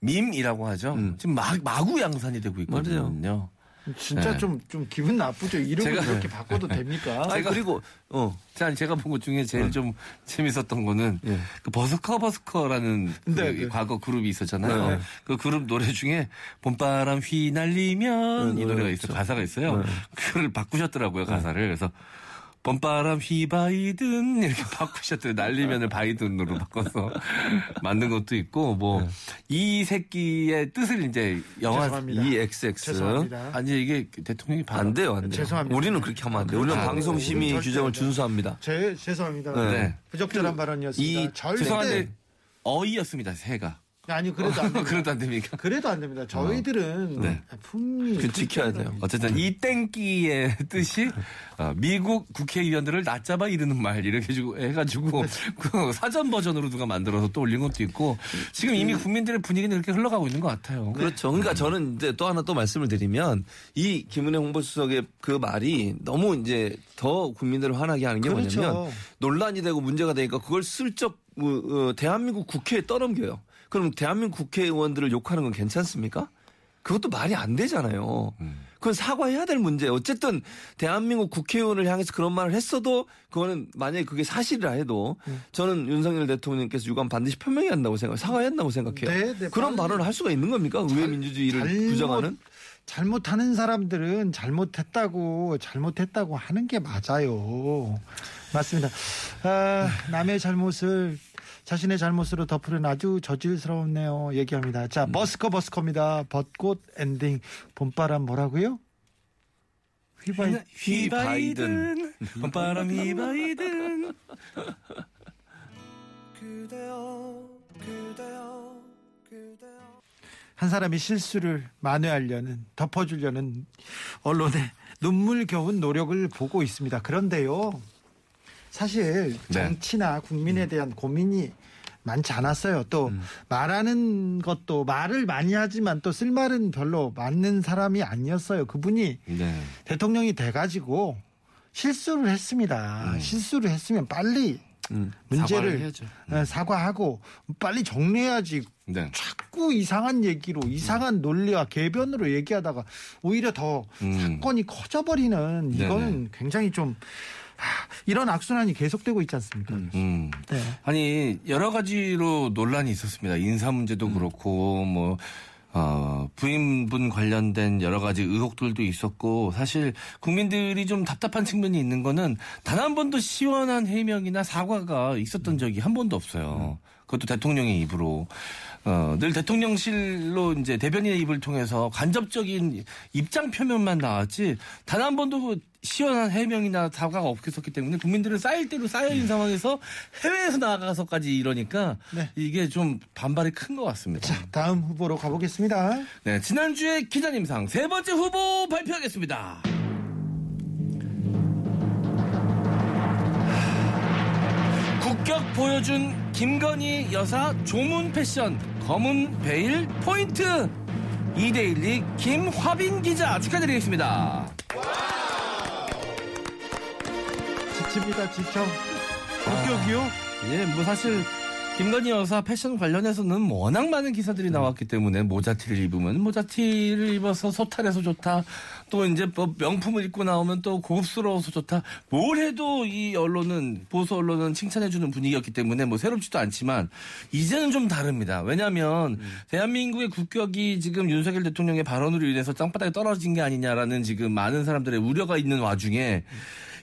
밈이라고 하죠. 음. 지금 마, 마구 양산이 되고 있거든요. 진짜 네. 좀좀 기분 나쁘죠. 이름을 제가- 그렇게 바꿔도 됩니까? 아니, 그리고, 어. 자, 제가 본 것 중에 제일 좀 재밌었던 거는 예. 그 버스커 버스커라는 그 네, 네. 과거 그룹이 있었잖아요. 네. 그 그룹 노래 중에 봄바람 휘날리면 네, 이 네, 노래가 그렇죠. 있어요. 가사가 있어요. 그걸 바꾸셨더라고요, 가사를. 그래서 봄바람 휘바이든 이렇게 바꾸셨더라고요. 날리면을 바이든으로 바꿔서 만든 것도 있고 뭐 이 새끼의 뜻을 이제 영화 죄송합니다. 이 XX. 죄송합니다. 아니 이게 대통령이 바- 안 돼요, 안 돼요. 죄송합니다. 우리는 그렇게 하면 안 돼요. 우리는 아, 방송 심의 우리는 규정을 준수합니다. 제 죄송합니다. 네. 부적절한 발언이었습니다. 이 절대 죄송한데 어이였습니다. 새가. 아니 그래도 안 됩니다. 그래도 안 됩니까? 그래도 안 됩니다. 저희들은 네. 품위 그 지켜야 돼요. 어쨌든 이 땡끼의 뜻이 어, 미국 국회의원들을 낮잡아 이르는 말 이렇게 주고 해가지고 그 사전 버전으로 누가 만들어서 또 올린 것도 있고 지금 이미 국민들의 분위기는 그렇게 흘러가고 있는 것 같아요. 그렇죠. 그러니까 저는 이제 또 하나 또 말씀을 드리면 이 김은혜 홍보수석의 그 말이 너무 이제 더 국민들을 화나게 하는 게 그렇죠. 뭐냐면 논란이 되고 문제가 되니까 그걸 슬쩍 어, 어, 대한민국 국회에 떠넘겨요. 그럼 대한민국 국회의원들을 욕하는 건 괜찮습니까? 그것도 말이 안 되잖아요. 그건 사과해야 될 문제. 어쨌든 대한민국 국회의원을 향해서 그런 말을 했어도 그거는 만약에 그게 사실이라 해도 저는 윤석열 대통령께서 유감 반드시 표명해야 한다고 생각해요. 사과해야 한다고 생각해요. 네, 네, 그런. 발언을 할 수가 있는 겁니까? 의회 민주주의를 잘못- 부정하는? 잘못하는 사람들은 잘못했다고 잘못했다고 하는 게 맞아요. 맞습니다. 아, 남의 잘못을 자신의 잘못으로 덮으는 아주 저질스러웠네요. 얘기합니다. 자, 음. 버스커 버스커입니다. 벚꽃 엔딩 봄바람 뭐라고요? 휘바이 휘바이든. 봄바람 휘바이든 그대여 그대여 그대여 한 사람이 실수를 만회하려는 덮어주려는 언론의 눈물 겨운 노력을 보고 있습니다. 그런데요, 사실 네. 정치나 국민에 대한 고민이 많지 않았어요. 또 음. 말하는 것도 말을 많이 하지만 또 쓸 말은 별로 맞는 사람이 아니었어요. 그분이 네. 대통령이 돼가지고 실수를 했습니다. 실수를 했으면 빨리 음. 문제를. 어, 사과하고 빨리 정리해야지. 네. 자꾸 이상한 얘기로 이상한 논리와 개변으로 얘기하다가 오히려 더 음. 사건이 커져버리는. 이거는 굉장히 좀 하, 이런 악순환이 계속되고 있지 않습니까? 음. 네. 아니 여러 가지로 논란이 있었습니다. 인사 문제도 음. 그렇고 뭐 어, 부인분 관련된 여러 가지 의혹들도 있었고 사실 국민들이 좀 답답한 측면이 있는 거는 단 한 번도 시원한 해명이나 사과가 있었던 적이 한 번도 없어요. 그것도 대통령의 입으로. 어, 늘 대통령실로 이제 대변인의 입을 통해서 간접적인 입장 표명만 나왔지 단 한 번도 그 시원한 해명이나 사과가 없었기 때문에 국민들은 쌓일 대로 쌓여 있는 상황에서 해외에서 나가서까지 이러니까 네. 이게 좀 반발이 큰 것 같습니다. 자, 다음 후보로 가보겠습니다. 네, 지난주에 기자님상 세 번째 후보 발표하겠습니다. 국격 보여준 김건희 여사 조문 패션 검은 베일 포인트 2대1리 김화빈 기자 축하드리겠습니다. 지칩니다, 지쳐. 합격이요? 예, 뭐 사실 김건희 여사 패션 관련해서는 워낙 많은 기사들이 나왔기 때문에 모자티를 입으면 모자티를 입어서 소탈해서 좋다. 또 이제 뭐 명품을 입고 나오면 또 고급스러워서 좋다. 뭘 해도 이 언론은 보수 언론은 칭찬해주는 분위기였기 때문에 뭐 새롭지도 않지만 이제는 좀 다릅니다. 왜냐하면 대한민국의 국격이 지금 윤석열 대통령의 발언으로 인해서 땅바닥에 떨어진 게 아니냐라는 지금 많은 사람들의 우려가 있는 와중에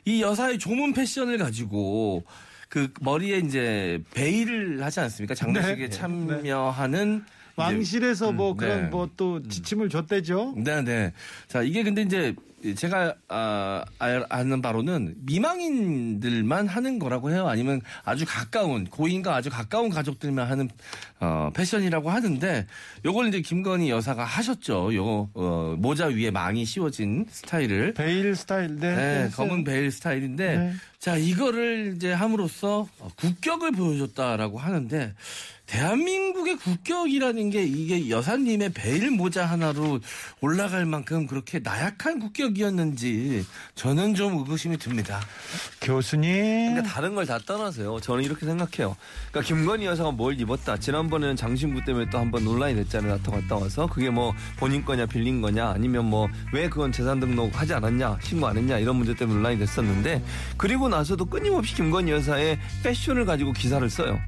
이 여사의 조문 패션을 가지고 그 머리에 이제 베일을 하지 않습니까? 장례식에 네. 참여하는 왕실에서 뭐 음, 그런 네. 뭐또 지침을 줬대죠. 네, 네. 자, 이게 근데 이제 제가 아, 알- 아는 바로는 미망인들만 하는 거라고 해요. 아니면 아주 가까운 고인과 아주 가까운 가족들만 하는 어, 패션이라고 하는데 요걸 이제 김건희 여사가 하셨죠. 요 어, 모자 위에 망이 씌워진 스타일을 베일 스타일. 네. 네, 했어요. 검은 베일 스타일인데 네. 자 이거를 이제 함으로써 국격을 보여줬다라고 하는데 대한민국의 국격이라는 게 이게 여사님의 베일 모자 하나로 올라갈 만큼 그렇게 나약한 국격이었는지 저는 좀 의구심이 듭니다. 교수님. 그러니까 다른 걸 다 떠나서요. 저는 이렇게 생각해요. 그러니까 김건희 여사가 뭘 입었다. 지난번에는 장신구 때문에 또 한 번 논란이 됐잖아요. 나토 갔다 와서 그게 뭐 본인 거냐 빌린 거냐 아니면 뭐 왜 그건 재산 등록 하지 않았냐 신고 안 했냐 이런 문제 때문에 논란이 됐었는데 그리고 나서도 끊임없이 김건희 여사의 패션을 가지고 기사를 써요.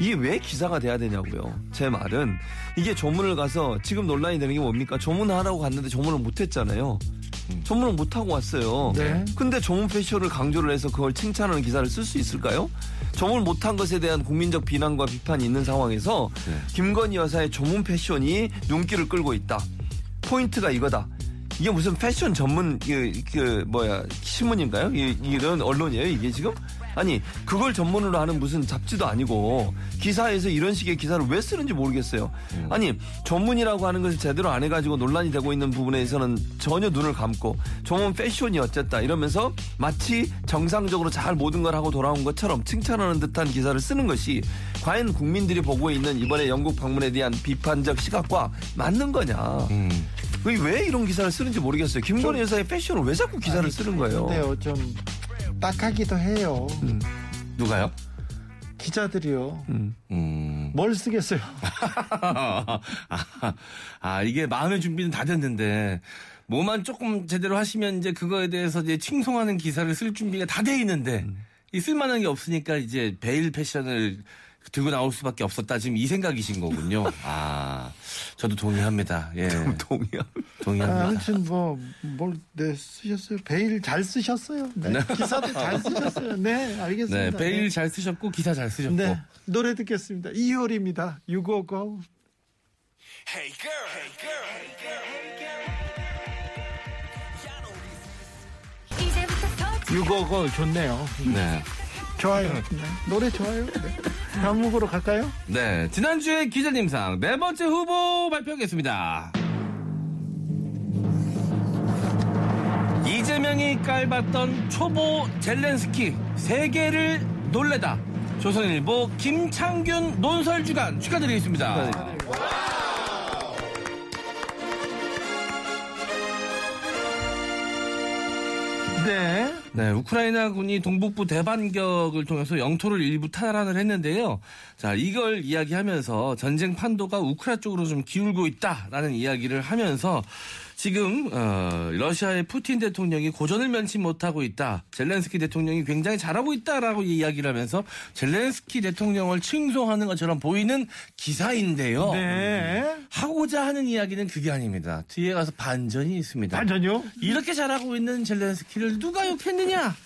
이게 왜 기사가 돼야 되냐고요. 제 말은 이게 조문을 가서 지금 논란이 되는 게 뭡니까? 조문하라고 갔는데 조문을 못 했잖아요. 조문을 못 하고 왔어요. 네. 근데 조문 패션을 강조를 해서 그걸 칭찬하는 기사를 쓸 수 있을까요? 조문을 못한 것에 대한 국민적 비난과 비판이 있는 상황에서 네. 김건희 여사의 조문 패션이 눈길을 끌고 있다. 포인트가 이거다. 이게 무슨 패션 전문 그, 그 뭐야 신문인가요? 이, 이런 언론이에요 이게 지금? 아니 그걸 전문으로 하는 무슨 잡지도 아니고 기사에서 이런 식의 기사를 왜 쓰는지 모르겠어요. 아니 전문이라고 하는 것을 제대로 안 해가지고 논란이 되고 있는 부분에서는 전혀 눈을 감고 전문 패션이 어쨌다 이러면서 마치 정상적으로 잘 모든 걸 하고 돌아온 것처럼 칭찬하는 듯한 기사를 쓰는 것이 과연 국민들이 보고 있는 이번에 영국 방문에 대한 비판적 시각과 맞는 거냐? 음. 그게 왜 이런 기사를 쓰는지 모르겠어요. 김건희 여사의 패션을 왜 자꾸 기사를 쓰는 거예요? 근데요, 좀 딱하기도 해요. 누가요? 기자들이요. 음. 뭘 쓰겠어요? 아, 아, 이게 마음의 준비는 다 됐는데, 뭐만 조금 제대로 하시면 이제 그거에 대해서 이제 칭송하는 기사를 쓸 준비가 다 돼 있는데, 이 쓸만한 게 없으니까 이제 베일 패션을 들고 나올 수밖에 없었다. 지금 이 생각이신 거군요. 아, 저도 동의합니다. 예. 동의합니다. 아, 동의합니다. 아무튼 뭐, 뭘, 네, 쓰셨어요. 베일 잘 쓰셨어요. 네. 기사도 잘 쓰셨어요. 네, 알겠습니다. 네, 베일 잘 쓰셨고, 기사 잘 쓰셨고. 네. 노래 듣겠습니다. 이효리입니다. 유고고. 유고고 좋네요. 네. 좋아요. 네. 노래 좋아요. 네. 다음 후보로 갈까요? 네. 지난주에 기자님상 네 번째 후보 발표하겠습니다. 이재명이 깔봤던 초보 젤렌스키 세계를 놀래다. 조선일보 김창균 논설 주간 축하드리겠습니다. 네. 네, 우크라이나 군이 동북부 대반격을 통해서 영토를 일부 탈환을 했는데요. 자, 이걸 이야기하면서 전쟁 판도가 우크라 쪽으로 좀 기울고 있다라는 이야기를 하면서 지금 어, 러시아의 푸틴 대통령이 고전을 면치 못하고 있다. 젤렌스키 대통령이 굉장히 잘하고 있다라고 이야기를 하면서 젤렌스키 대통령을 칭송하는 것처럼 보이는 기사인데요. 네. 하고자 하는 이야기는 그게 아닙니다. 뒤에 가서 반전이 있습니다. 반전요? 이렇게 잘하고 있는 젤렌스키를 누가 욕했느냐?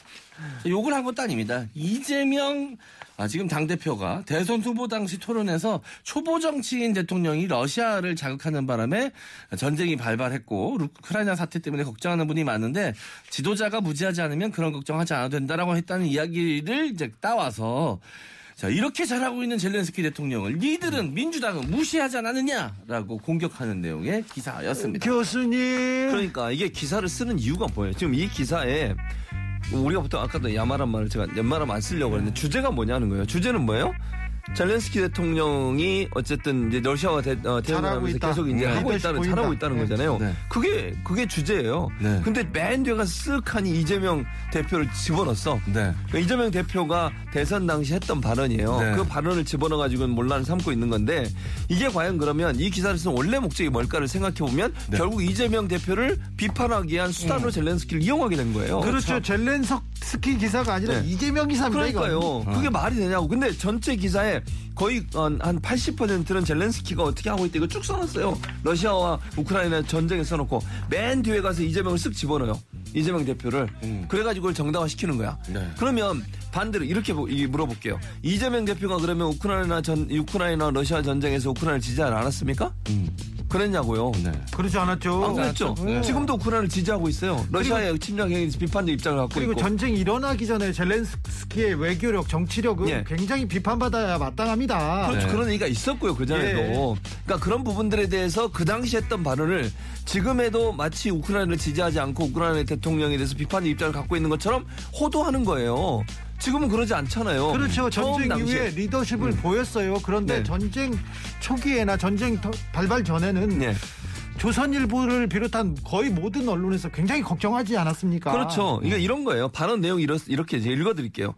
욕을 한 것도 아닙니다. 이재명 아, 지금 당대표가 대선 후보 당시 토론에서 초보 정치인 대통령이 러시아를 자극하는 바람에 전쟁이 발발했고 우크라이나 사태 때문에 걱정하는 분이 많은데 지도자가 무지하지 않으면 그런 걱정하지 않아도 된다라고 했다는 이야기를 이제 따와서 자, 이렇게 잘하고 있는 젤렌스키 대통령을 니들은 민주당은 무시하지 않았느냐라고 공격하는 내용의 기사였습니다. 교수님. 그러니까 이게 기사를 쓰는 이유가 뭐예요? 지금 이 기사에 우리가 보통 아까도 야마란 말을 제가 연말하면 안 쓰려고 했는데 주제가 뭐냐는 거예요. 주제는 뭐예요? 젤렌스키 대통령이 어쨌든 이제 러시아와 대, 어, 대응을 잘하고 하면서 있다. 계속 이제 네. 하고 있다는 보인다. 잘하고 있다는 네. 거잖아요. 네. 그게 그게 주제예요. 네. 근데 맨 뒤에가 쓱하니 이재명 대표를 집어넣었어. 네. 그러니까 이재명 대표가 대선 당시 했던 발언이에요. 네. 그 발언을 집어넣어 가지고는 논란을 삼고 있는 건데 이게 과연 그러면 이 기사를 쓴 원래 목적이 뭘까를 생각해 보면 네. 결국 이재명 대표를 비판하기 위한 수단으로 젤렌스키를 이용하게 된 거예요. 그렇죠. 젤렌스키 기사가 아니라 네. 이재명 기사입니다. 그러니까요. 이건. 그게 말이 되냐고. 근데 전체 기사에 거의 어, 한 80%는 젤렌스키가 어떻게 하고 있다 이거 쭉 써놨어요. 러시아와 우크라이나 전쟁에 써놓고 맨 뒤에 가서 이재명을 쓱 집어넣어요. 이재명 대표를. 음. 그래가지고 그걸 정당화시키는 거야. 네. 그러면 반대로 이렇게 물어볼게요. 이재명 대표가 그러면 우크라이나 전 우크라이나 러시아 전쟁에서 우크라이나를 지지 하지 않았습니까? 음. 그랬냐고요. 네. 그러지 않았죠. 안 그랬죠. 네. 지금도 우크라이나를 지지하고 있어요. 러시아의 침략 행위 비판적 입장을 갖고 그리고 있고. 전쟁이 일어나기 전에 젤렌스키의 외교력, 정치력은 예. 굉장히 비판받아야 마땅합니다. 그렇죠. 네. 그런 얘기가 있었고요, 그 전에도. 그러니까 그런 부분들에 대해서 그 당시 했던 발언을 지금에도 마치 우크라이나를 지지하지 않고 우크라이나 대통령에 대해서 비판의 입장을 갖고 있는 것처럼 호도하는 거예요. 지금은 그러지 않잖아요. 그렇죠. 전쟁 당시에. 이후에 리더십을 보였어요. 그런데 네. 전쟁 초기에나 전쟁 더- 발발 전에는 네. 조선일보를 비롯한 거의 모든 언론에서 굉장히 걱정하지 않았습니까? 그렇죠. 그러니까 이런 거예요. 발언 내용이 이렇, 이렇게 읽어드릴게요.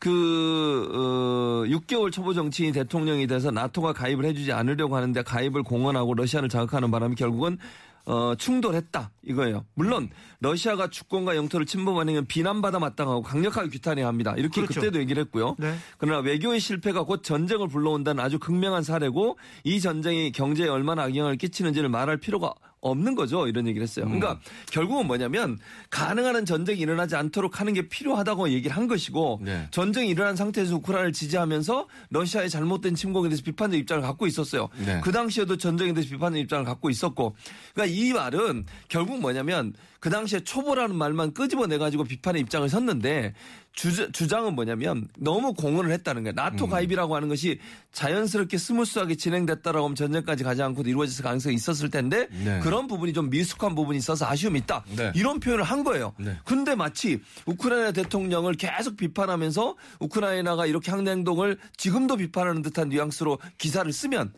그, 어, 6개월 초보 정치인 대통령이 돼서 나토가 가입을 해주지 않으려고 하는데 가입을 공언하고 러시아를 자극하는 바람에 결국은 어, 충돌했다. 이거예요. 물론, 러시아가 주권과 영토를 침범하는 건 비난받아 마땅하고 강력하게 규탄해야 합니다. 이렇게 그렇죠. 그때도 얘기를 했고요. 네. 그러나 외교의 실패가 곧 전쟁을 불러온다는 아주 극명한 사례고 이 전쟁이 경제에 얼마나 악영향을 끼치는지를 말할 필요가 없는 거죠. 이런 얘기를 했어요. 그러니까 결국은 뭐냐면 가능한 한 전쟁이 일어나지 않도록 하는 게 필요하다고 얘기를 한 것이고 네. 전쟁이 일어난 상태에서 우크라이나를 지지하면서 러시아의 잘못된 침공에 대해서 비판적 입장을 갖고 있었어요. 네. 그 당시에도 전쟁에 대해서 비판적 입장을 갖고 있었고 그러니까 이 말은 결국 뭐냐면 그 당시에 초보라는 말만 끄집어내 가지고 비판의 입장을 섰는데 주, 주장은 뭐냐면 너무 공언을 했다는 거예요. 나토 음. 가입이라고 하는 것이 자연스럽게 smooth하게 진행됐다라고 하면 전쟁까지 가지 않고도 이루어졌을 가능성이 있었을 텐데 네. 그런 부분이 좀 미숙한 부분이 있어서 아쉬움이 있다. 네. 이런 표현을 한 거예요. 네. 근데 마치 우크라이나 대통령을 계속 비판하면서 우크라이나가 이렇게 행동을 지금도 비판하는 듯한 뉘앙스로 기사를 쓰면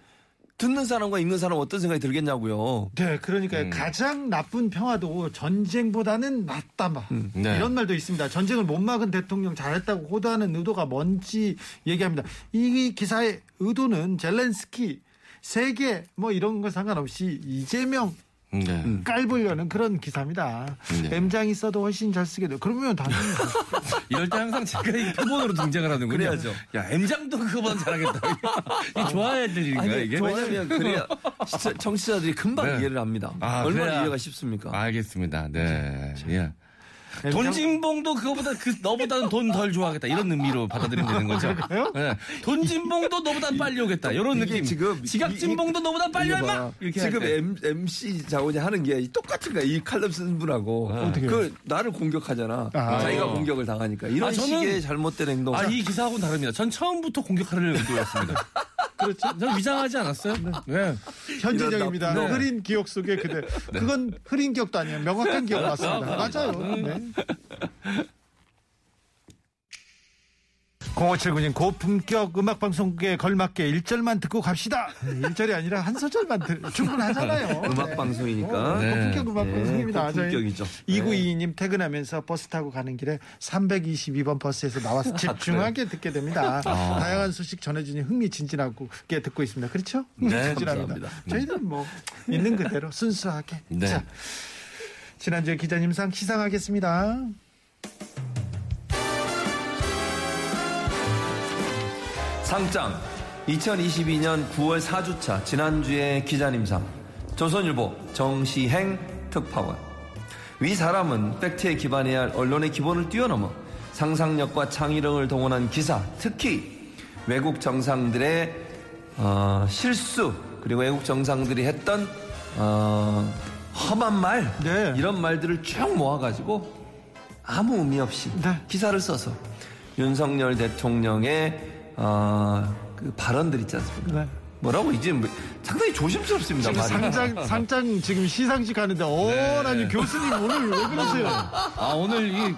듣는 사람과 읽는 사람은 어떤 생각이 들겠냐고요. 네, 그러니까 음. 가장 나쁜 평화도 전쟁보다는 낫다. 막 네. 이런 말도 있습니다. 전쟁을 못 막은 대통령 잘했다고 호도하는 의도가 뭔지 얘기합니다. 이 기사의 의도는 젤렌스키 세계 뭐 이런 거 상관없이 이재명 네. 깔보려는 그런 기사입니다. 네. M장이 써도 훨씬 잘 쓰게 돼. 그러면 당연히 이럴 때 항상 제가 이 표본으로 등장을 하는군요. 그래야죠. 야, M장도 그거보다 잘하겠다. 이 좋아야 될 일인가요, 이게? 왜냐면 그래야 시청- 청취자들이 금방 네. 이해를 합니다. 아, 얼마나 그래야- 이해가 쉽습니까? 알겠습니다. 네. 예. M장- 돈진봉도 그거보다 그 너보다는 돈 덜 좋아하겠다 이런 의미로 받아들이면 되는 거죠. 그럴까요? 네. 돈진봉도 너보다 빨리 오겠다 이런 느낌. 지금 지각진봉도 너보다 빨리 얼마. 이렇게 지금. M, MC 자원이 하는 게 똑같은 거야. 이 칼럼 쓴 분하고. 어떻게요? 그 나를 공격하잖아. 아. 자기가 공격을 당하니까. 이런 아, 저는- 식의 잘못된 행동. 아, 이 기사하고는 다릅니다. 전 처음부터 공격하려는 의도였습니다. 그렇죠. 전 위장하지 않았어요. 네. 현진영입니다. 이런 나쁜- 흐린 기억 속에 그대. 그건 흐린 기억도 아니에요. 명확한 기억 맞습니다. 맞아요. 네. 0579님 고품격 음악방송국에 걸맞게 1절만 듣고 갑시다 1절이 아니라 한 소절만 들, 충분하잖아요 음악 네. 방송이니까. 어, 네. 고품격 음악방송입니다 네, 고품격이죠. 2922님 퇴근하면서 버스 타고 가는 길에 322번 버스에서 나와서 집중하게 듣게 됩니다 다양한 소식 전해주니 흥미진진하게 듣고 있습니다 그렇죠? 네, 흥미진진합니다 감사합니다. 저희는 뭐 있는 그대로 순수하게 네. 자, 지난주에 기자님 상 시상하겠습니다 상장 2022년 9월 4주차 지난주의 기자님상 조선일보 정시행 특파원 위 사람은 팩트에 기반해야 할 언론의 기본을 뛰어넘어 상상력과 창의력을 동원한 기사 특히 외국 정상들의 어, 실수 그리고 외국 정상들이 했던 어, 험한 말 네. 이런 말들을 쭉 모아가지고 아무 의미 없이 네. 기사를 써서 윤석열 대통령의 어, 그 발언들 있지 않습니까? 네. 뭐라고 이제 뭐 상당히 조심스럽습니다. 지금. 상장 상장 지금 시상식 하는데 어라니 교수님 오늘 왜 그러세요? 아 오늘 이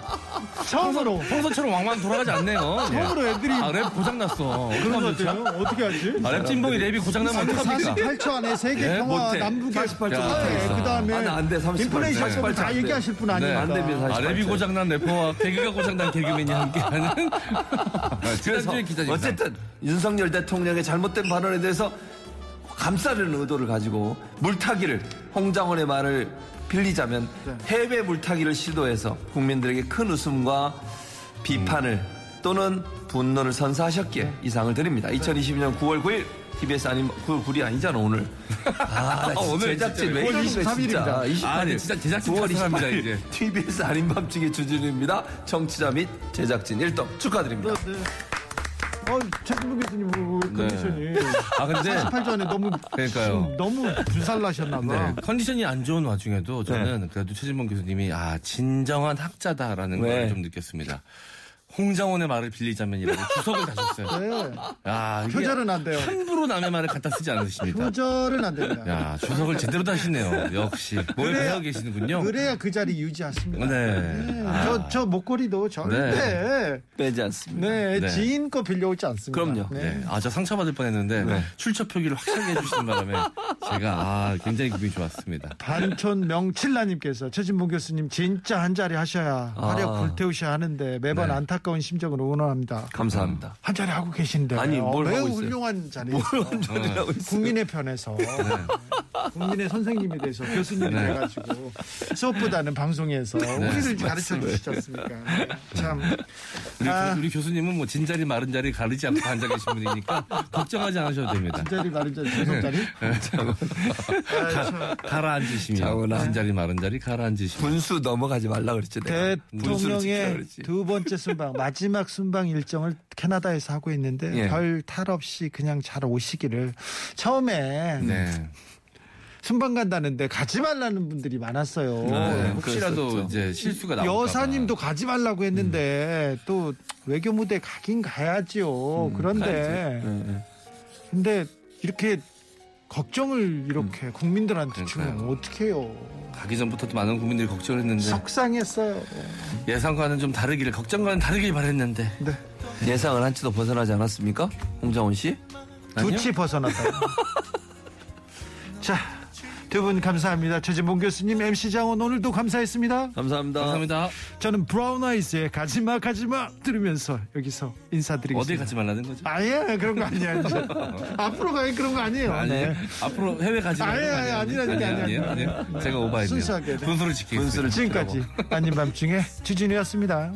처음으로 평소처럼 왕왕 돌아가지 않네요. 처음으로 애들이 아랩 고장 났어. 그런 것 같아요. 어떻게 하지? 아, 랩 진봉이 랩이 고장 나면 어떡합니까? 48초 안에 세계 네, 평화. 남북의 48초 야. 못하겠어. 그 다음에 아, 나안 돼, 38. 인플레이션법을 48다안 돼. 얘기하실 분 네. 아닙니까? 안 됩니다. 아, 랩이 고장난 래퍼와 개그가 고장난 개그맨이 함께하는 그래서 지난주에 기자님 어쨌든 윤석열 대통령의 잘못된 발언에 대해서 감싸려는 의도를 가지고 물타기를 홍장원의 말을 빌리자면 네. 해외 물타기를 시도해서 국민들에게 큰 웃음과 비판을 또는 분노를 선사하셨기에 이 상을 드립니다. 2022년 9월 9일 TBS 아닌 9월 9일이 아니잖아 오늘. 아, 오늘 제작진 왜9월 이러는 거야 23일 입니다. 진짜. 아, 네, 진짜 제작진 9월 탓을 합니다, 28일 이제. TBS 아닌 밤중의 주진우입니다. 청취자 및 제작진 1등 축하드립니다. 네. 어, 최진부 교수님 뭐, 컨디션이 아 근데 48조 안에 너무 그러니까요. 너무 불살나셨나 봐. 네, 컨디션이 안 좋은 와중에도 저는 그래도 최진봉 교수님이 아 진정한 학자다라는 네. 걸좀 느꼈습니다. 홍장원의 말을 빌리자면이라고 주석을 다셨어요. 네. 야, 표절은 안 돼요. 함부로 남의 말을 갖다 쓰지 않으십니다. 표절은 안 됩니다. 야, 주석을 제대로 다시네요. 역시 뭘 그래야- 배워 계시는군요. 그래야 그 자리 유지하십니다. 네. 아. 저, 저 목걸이도 절대 빼지 않습니다. 네, 네. 지인 거 빌려오지 않습니다. 그럼요. 네. 아, 저 상처받을 뻔 했는데 네. 출처 표기를 확실하게 해주시는 바람에 제가 아, 굉장히 기분이 좋았습니다. 반촌 명칠라님께서 최진봉 교수님 진짜 한 자리 하셔야 화력 아. 불태우셔야 하는데 매번 네. 안타까운 심정으로 응원합니다. 감사합니다. 한 자리 하고 계신데 아니, 뭘 매우 하고 있어요? 훌륭한 자리 소리라고 있어요. 국민의 편에서 국민의 선생님이 돼서 교수님이 네. 돼가지고 수업보다는 방송에서 우리를 가르쳐 주시지 않습니까? 네. 참 우리, 아. 교- 우리 교수님은 뭐 진자리 마른 자리 가리지 않고 앉아 계신 분이니까 걱정하지 않으셔도 됩니다. 자리 마른 자리 저속 자리 아, 참. 가라앉으시면. 진자리 마른 자리 가라앉으시면 분수 넘어가지 말라 그랬지. 대통령의. 두 번째 순방 마지막 순방 일정을 캐나다에서 하고 있는데 예. 별탈 없이 그냥 잘 오시기를 처음에 네. 순방 간다는데 가지 말라는 분들이 많았어요. 네, 혹시라도 그랬었죠. 이제 실수가 나올까 여사님도 가지 말라고 했는데 또 외교 무대 가긴 가야지요. 그런데 네, 네. 근데 이렇게 걱정을 이렇게 국민들한테 주면 그러니까요. 어떡해요. 가기 전부터도 많은 국민들이 걱정을 했는데 속상했어요. 예상과는 좀 다르기를 걱정과는 다르길 바랬는데 네. 예상을 한치도 벗어나지 않았습니까? 홍장원 씨? 두치 벗어났다. 자, 두 분 감사합니다. 최진봉 교수님, MC 장원 오늘도 감사했습니다. 감사합니다. 감사합니다. 저는 브라운 아이즈의 가지마 가지마 들으면서 여기서 인사드리겠습니다. 어디 가지 말라는 거죠? 아예 그런 거. 이제. 앞으로 가야 그런 거 아니에요. 아니에요. 네. 앞으로 해외 가지 말라는 아니, 거 아니? 아니라는 게 아니에요? 아니에요. 아니에요? 제가 오바했네요. 순수하게, 네. 분수를 지키겠습니다. 분수를 지금까지 아닌 밤중에 주진우였습니다.